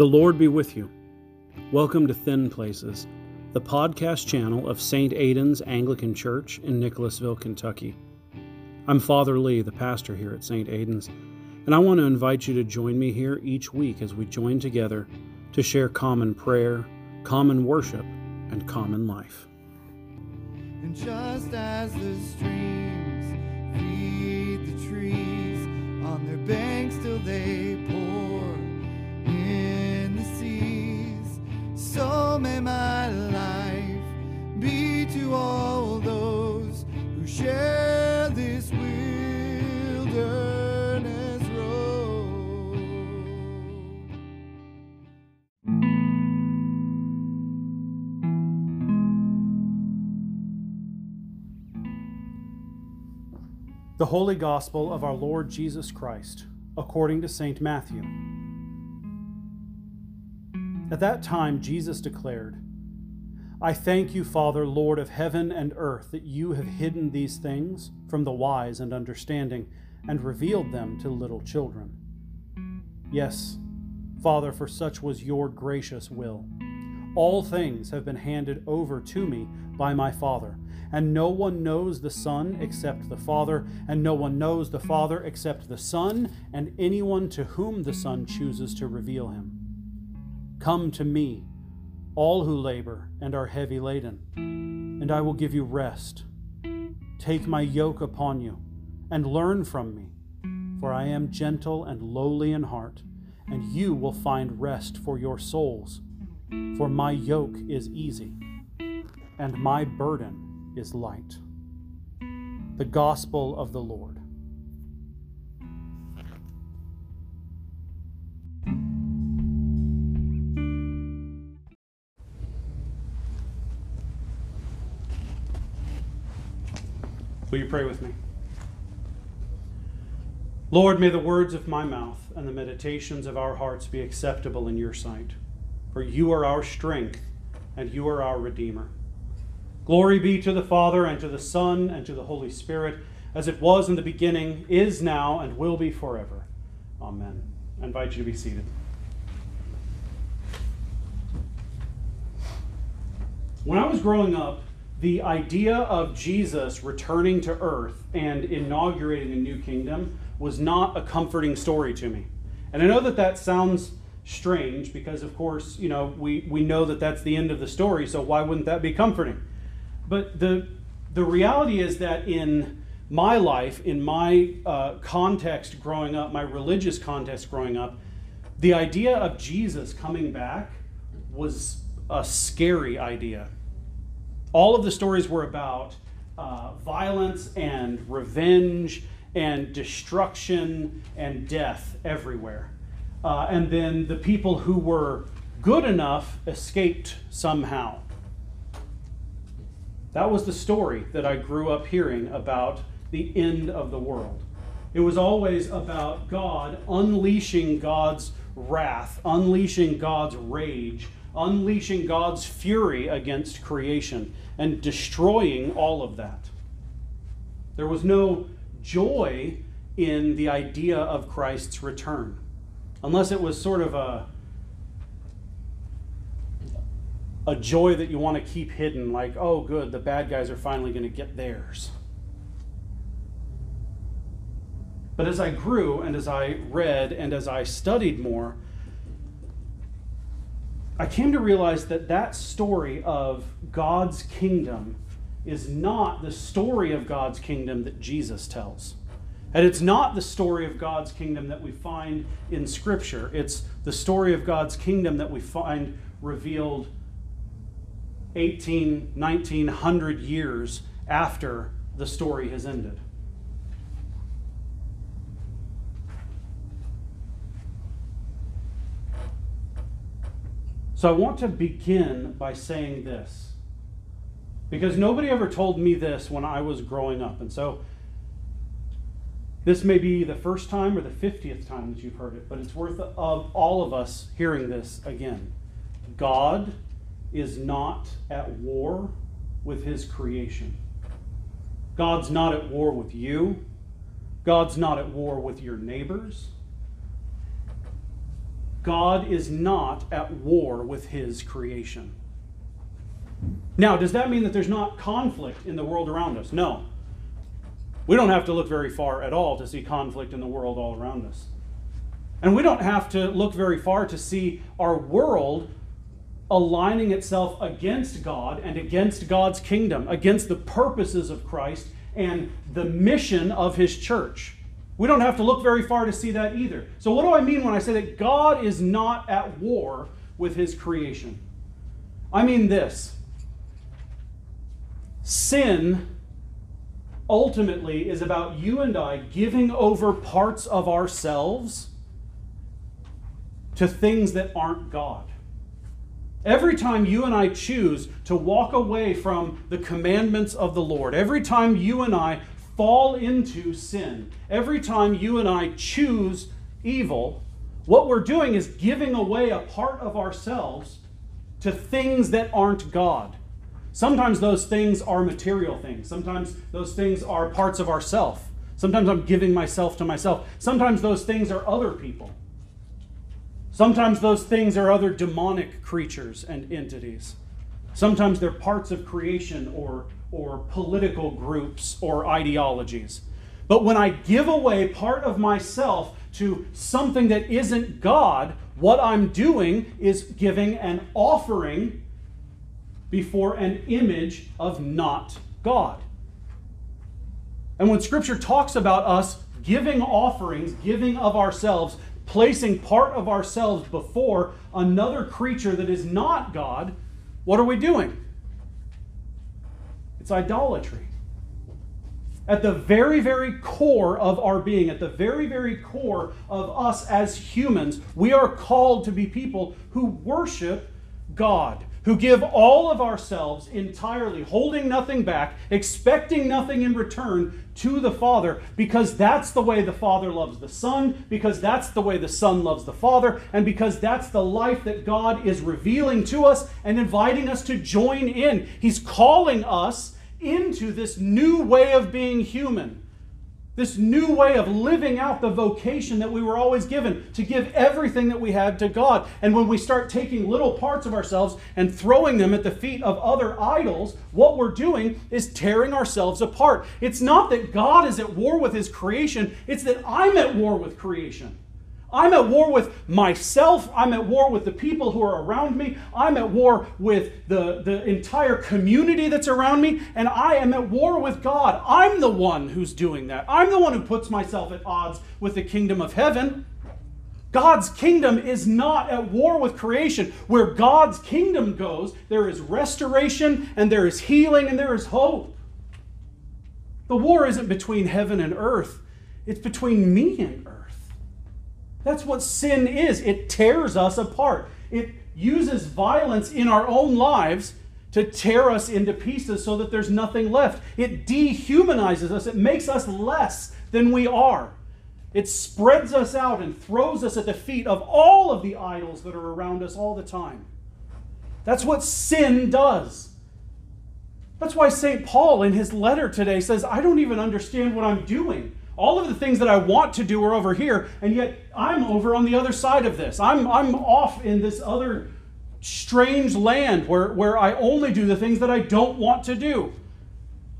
The Lord be with you. Welcome to Thin Places, the podcast channel of St. Aidan's Anglican Church in Nicholasville, Kentucky. I'm Father Lee, the pastor here at St. Aidan's, and I want to invite you to join me here each week as we join together to share common prayer, common worship, and common life. And just as the streams feed the trees on their banks till The Holy Gospel of our Lord Jesus Christ, according to St. Matthew. At that time, Jesus declared, I thank you, Father, Lord of heaven and earth, that you have hidden these things from the wise and understanding and revealed them to little children. Yes, Father, for such was your gracious will. All things have been handed over to me by my Father, and no one knows the Son except the Father, and no one knows the Father except the Son, and anyone to whom the Son chooses to reveal him. Come to me, all who labor and are heavy laden, and I will give you rest. Take my yoke upon you, and learn from me, for I am gentle and lowly in heart, and you will find rest for your souls. For my yoke is easy, and my burden is light. The Gospel of the Lord. Will you pray with me? Lord, may the words of my mouth and the meditations of our hearts be acceptable in your sight. For you are our strength and you are our Redeemer. Glory be to the Father, and to the Son, and to the Holy Spirit, as it was in the beginning, is now, and will be forever. Amen. I invite you to be seated. When I was growing up, the idea of Jesus returning to earth and inaugurating a new kingdom was not a comforting story to me. And I know that that sounds strange because, of course, you know, we, we know that that's the end of the story, so why wouldn't that be comforting? But the, the reality is that in my life, in my uh, context growing up, my religious context growing up, the idea of Jesus coming back was a scary idea. All of the stories were about uh, violence and revenge and destruction and death everywhere. Uh, and then the people who were good enough escaped somehow. That was the story that I grew up hearing about the end of the world. It was always about God unleashing God's wrath, unleashing God's rage, unleashing God's fury against creation, and destroying all of that. There was no joy in the idea of Christ's return, unless it was sort of a a joy that you want to keep hidden, like, oh, good, the bad guys are finally going to get theirs. But as I grew and as I read and as I studied more, I came to realize that that story of God's kingdom is not the story of God's kingdom that Jesus tells. And it's not the story of God's kingdom that we find in Scripture. It's the story of God's kingdom that we find revealed 18, 1900 years after the story has ended. So I want to begin by saying this. Because nobody ever told me this when I was growing up. And so this may be the first time or the 50th time that you've heard it, but it's worth of all of us hearing this again. God is not at war with his creation. God's not at war with you. God's not at war with your neighbors. God is not at war with his creation. Now, does that mean that there's not conflict in the world around us? No. We don't have to look very far at all to see conflict in the world all around us. And we don't have to look very far to see our world aligning itself against God and against God's kingdom, against the purposes of Christ and the mission of his church. We don't have to look very far to see that either. So, what do I mean when I say that God is not at war with his creation? I mean this sin ultimately is about you and I giving over parts of ourselves to things that aren't God. Every time you and I choose to walk away from the commandments of the Lord, every time you and I fall into sin, every time you and I choose evil, what we're doing is giving away a part of ourselves to things that aren't God. Sometimes those things are material things. Sometimes those things are parts of ourself. Sometimes I'm giving myself to myself. Sometimes those things are other people. Sometimes those things are other demonic creatures and entities. Sometimes they're parts of creation or, or political groups or ideologies. But when I give away part of myself to something that isn't God, what I'm doing is giving an offering before an image of not God. And when Scripture talks about us giving offerings, giving of ourselves, placing part of ourselves before another creature that is not God, what are we doing? It's idolatry. At the very, very core of our being, at the very, very core of us as humans, we are called to be people who worship God who give all of ourselves entirely, holding nothing back, expecting nothing in return to the Father, because that's the way the Father loves the Son, because that's the way the Son loves the Father, and because that's the life that God is revealing to us and inviting us to join in. He's calling us into this new way of being human this new way of living out the vocation that we were always given to give everything that we had to God. And when we start taking little parts of ourselves and throwing them at the feet of other idols, what we're doing is tearing ourselves apart. It's not that God is at war with his creation, it's that I'm at war with creation. I'm at war with myself. I'm at war with the people who are around me. I'm at war with the, the entire community that's around me. And I am at war with God. I'm the one who's doing that. I'm the one who puts myself at odds with the kingdom of heaven. God's kingdom is not at war with creation. Where God's kingdom goes, there is restoration and there is healing and there is hope. The war isn't between heaven and earth, it's between me and. That's what sin is. It tears us apart. It uses violence in our own lives to tear us into pieces so that there's nothing left. It dehumanizes us, it makes us less than we are. It spreads us out and throws us at the feet of all of the idols that are around us all the time. That's what sin does. That's why St. Paul in his letter today says, I don't even understand what I'm doing. All of the things that I want to do are over here, and yet I'm over on the other side of this. I'm, I'm off in this other strange land where, where I only do the things that I don't want to do.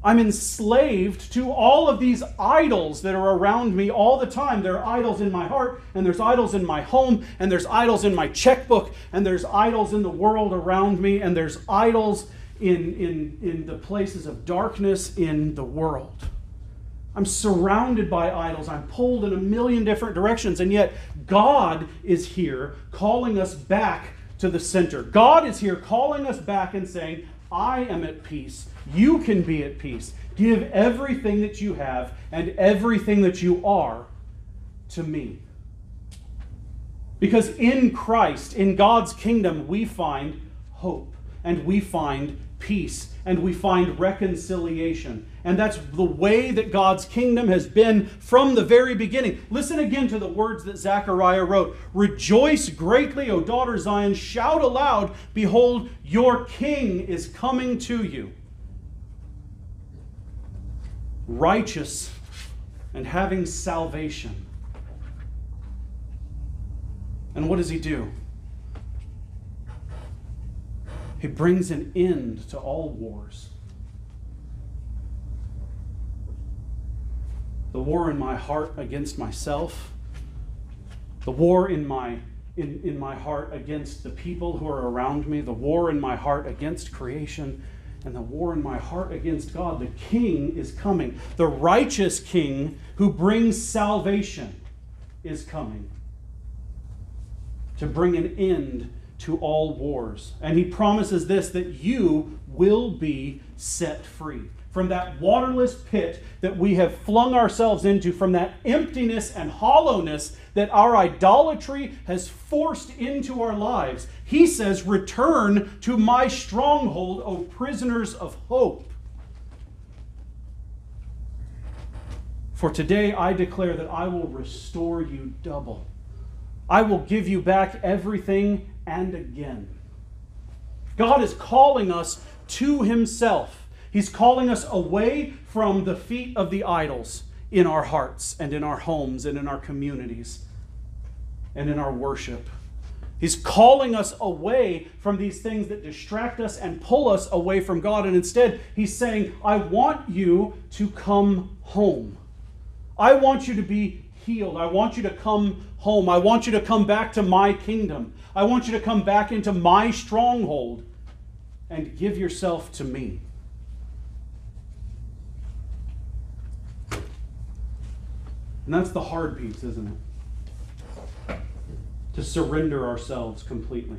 I'm enslaved to all of these idols that are around me all the time. There are idols in my heart, and there's idols in my home, and there's idols in my checkbook, and there's idols in the world around me, and there's idols in, in, in the places of darkness in the world. I'm surrounded by idols. I'm pulled in a million different directions. And yet, God is here calling us back to the center. God is here calling us back and saying, I am at peace. You can be at peace. Give everything that you have and everything that you are to me. Because in Christ, in God's kingdom, we find hope and we find peace and we find reconciliation. And that's the way that God's kingdom has been from the very beginning. Listen again to the words that Zechariah wrote Rejoice greatly, O daughter Zion, shout aloud, behold, your king is coming to you. Righteous and having salvation And what does he do? He brings an end to all wars. The war in my heart against myself, the war in my in, in my heart against the people who are around me, the war in my heart against creation, and the war in my heart against God. The king is coming. The righteous king who brings salvation is coming to bring an end to all wars. And he promises this that you will be set free from that waterless pit that we have flung ourselves into, from that emptiness and hollowness that our idolatry has forced into our lives. He says, Return to my stronghold, O prisoners of hope. For today I declare that I will restore you double. I will give you back everything and again. God is calling us to Himself. He's calling us away from the feet of the idols in our hearts and in our homes and in our communities and in our worship. He's calling us away from these things that distract us and pull us away from God. And instead, He's saying, I want you to come home. I want you to be healed. I want you to come home. I want you to come back to my kingdom. I want you to come back into my stronghold and give yourself to me. And that's the hard piece, isn't it? To surrender ourselves completely.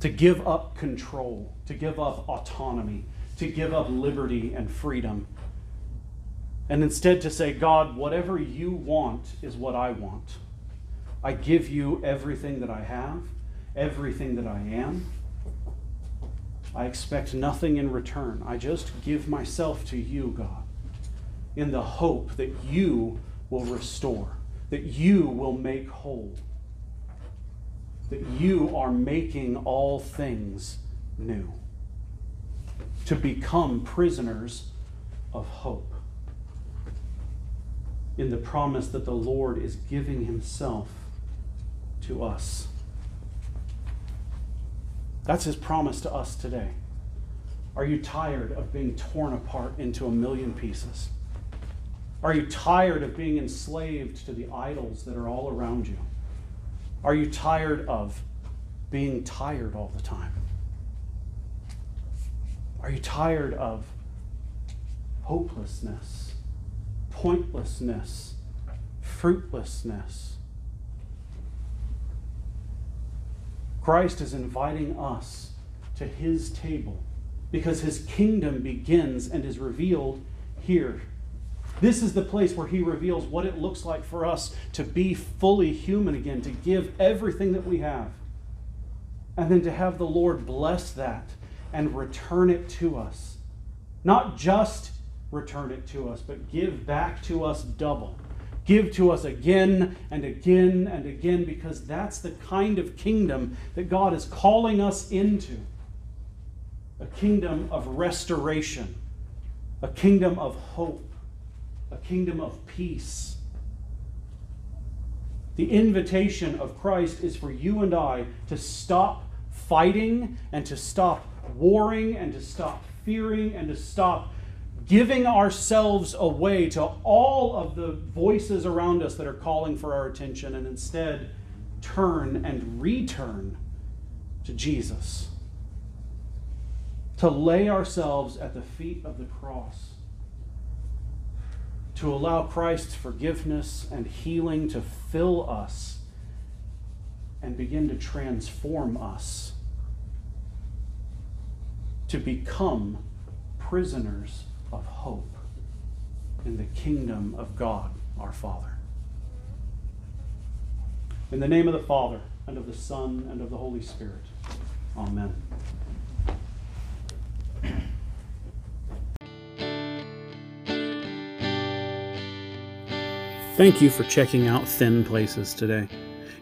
To give up control, to give up autonomy, to give up liberty and freedom. And instead to say, God, whatever you want is what I want. I give you everything that I have, everything that I am. I expect nothing in return. I just give myself to you, God, in the hope that you will restore, that you will make whole, that you are making all things new, to become prisoners of hope in the promise that the Lord is giving Himself to us. That's his promise to us today. Are you tired of being torn apart into a million pieces? Are you tired of being enslaved to the idols that are all around you? Are you tired of being tired all the time? Are you tired of hopelessness, pointlessness, fruitlessness? Christ is inviting us to his table because his kingdom begins and is revealed here. This is the place where he reveals what it looks like for us to be fully human again, to give everything that we have, and then to have the Lord bless that and return it to us. Not just return it to us, but give back to us double give to us again and again and again because that's the kind of kingdom that God is calling us into a kingdom of restoration, a kingdom of hope, a kingdom of peace. The invitation of Christ is for you and I to stop fighting and to stop warring and to stop fearing and to stop giving ourselves away to all of the voices around us that are calling for our attention, and instead turn and return to Jesus. To lay ourselves at the feet of the cross. To allow Christ's forgiveness and healing to fill us and begin to transform us. To become prisoners of hope in the kingdom of God our Father. In the name of the Father, and of the Son, and of the Holy Spirit. Amen. Thank you for checking out Thin Places today.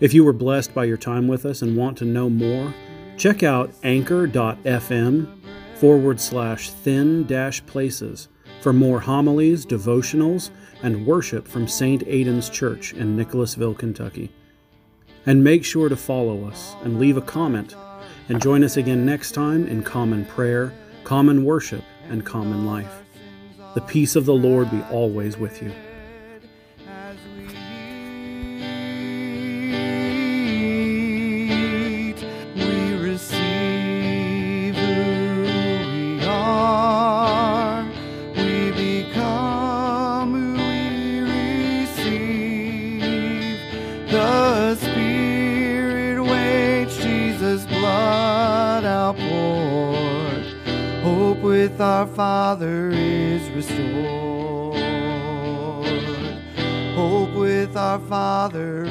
If you were blessed by your time with us and want to know more, check out anchor.fm forward slash thin dash places for more homilies, devotionals, and worship from St. Aidan's Church in Nicholasville, Kentucky. And make sure to follow us and leave a comment, and join us again next time in common prayer, common worship, and common life. The peace of the Lord be always with you. Father.